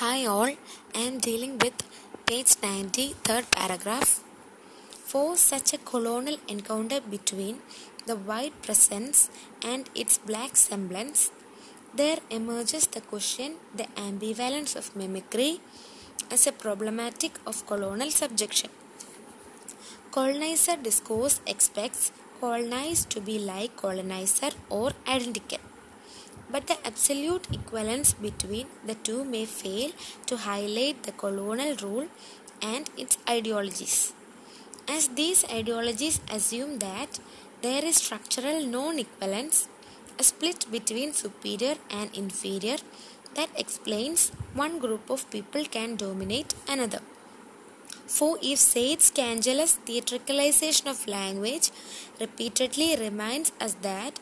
Hi all, I am dealing with page 90, third paragraph. For such a colonial encounter between the white presence and its black semblance, there emerges the question the ambivalence of mimicry as a problematic of colonial subjection. Colonizer discourse expects colonized to be like colonizer or identical. But the absolute equivalence between the two may fail to highlight the colonial rule and its ideologies. As these ideologies assume that there is structural non equivalence, a split between superior and inferior that explains one group of people can dominate another. For if Said scandalous theatricalization of language repeatedly reminds us that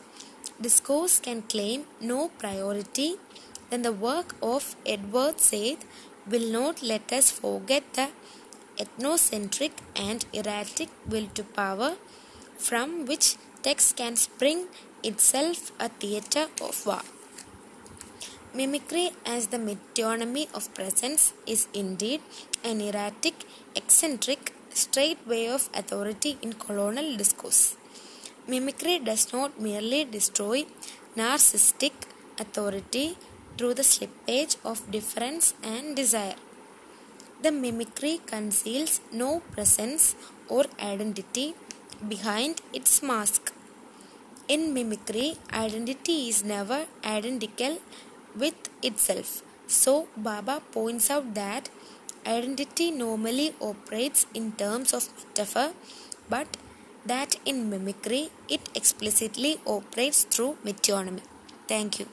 discourse can claim no priority, then the work of Edward Said will not let us forget the ethnocentric and erratic will to power from which text can spring itself a theatre of war. Mimicry as the metonymy of presence is indeed an erratic, eccentric, straight way of authority in colonial discourse. Mimicry does not merely destroy narcissistic authority through the slippage of difference and desire. The mimicry conceals no presence or identity behind its mask. In mimicry, identity is never identical with itself. So, Bhabha points out that identity normally operates in terms of metaphor, but that in mimicry it explicitly operates through metonymy. Thank you.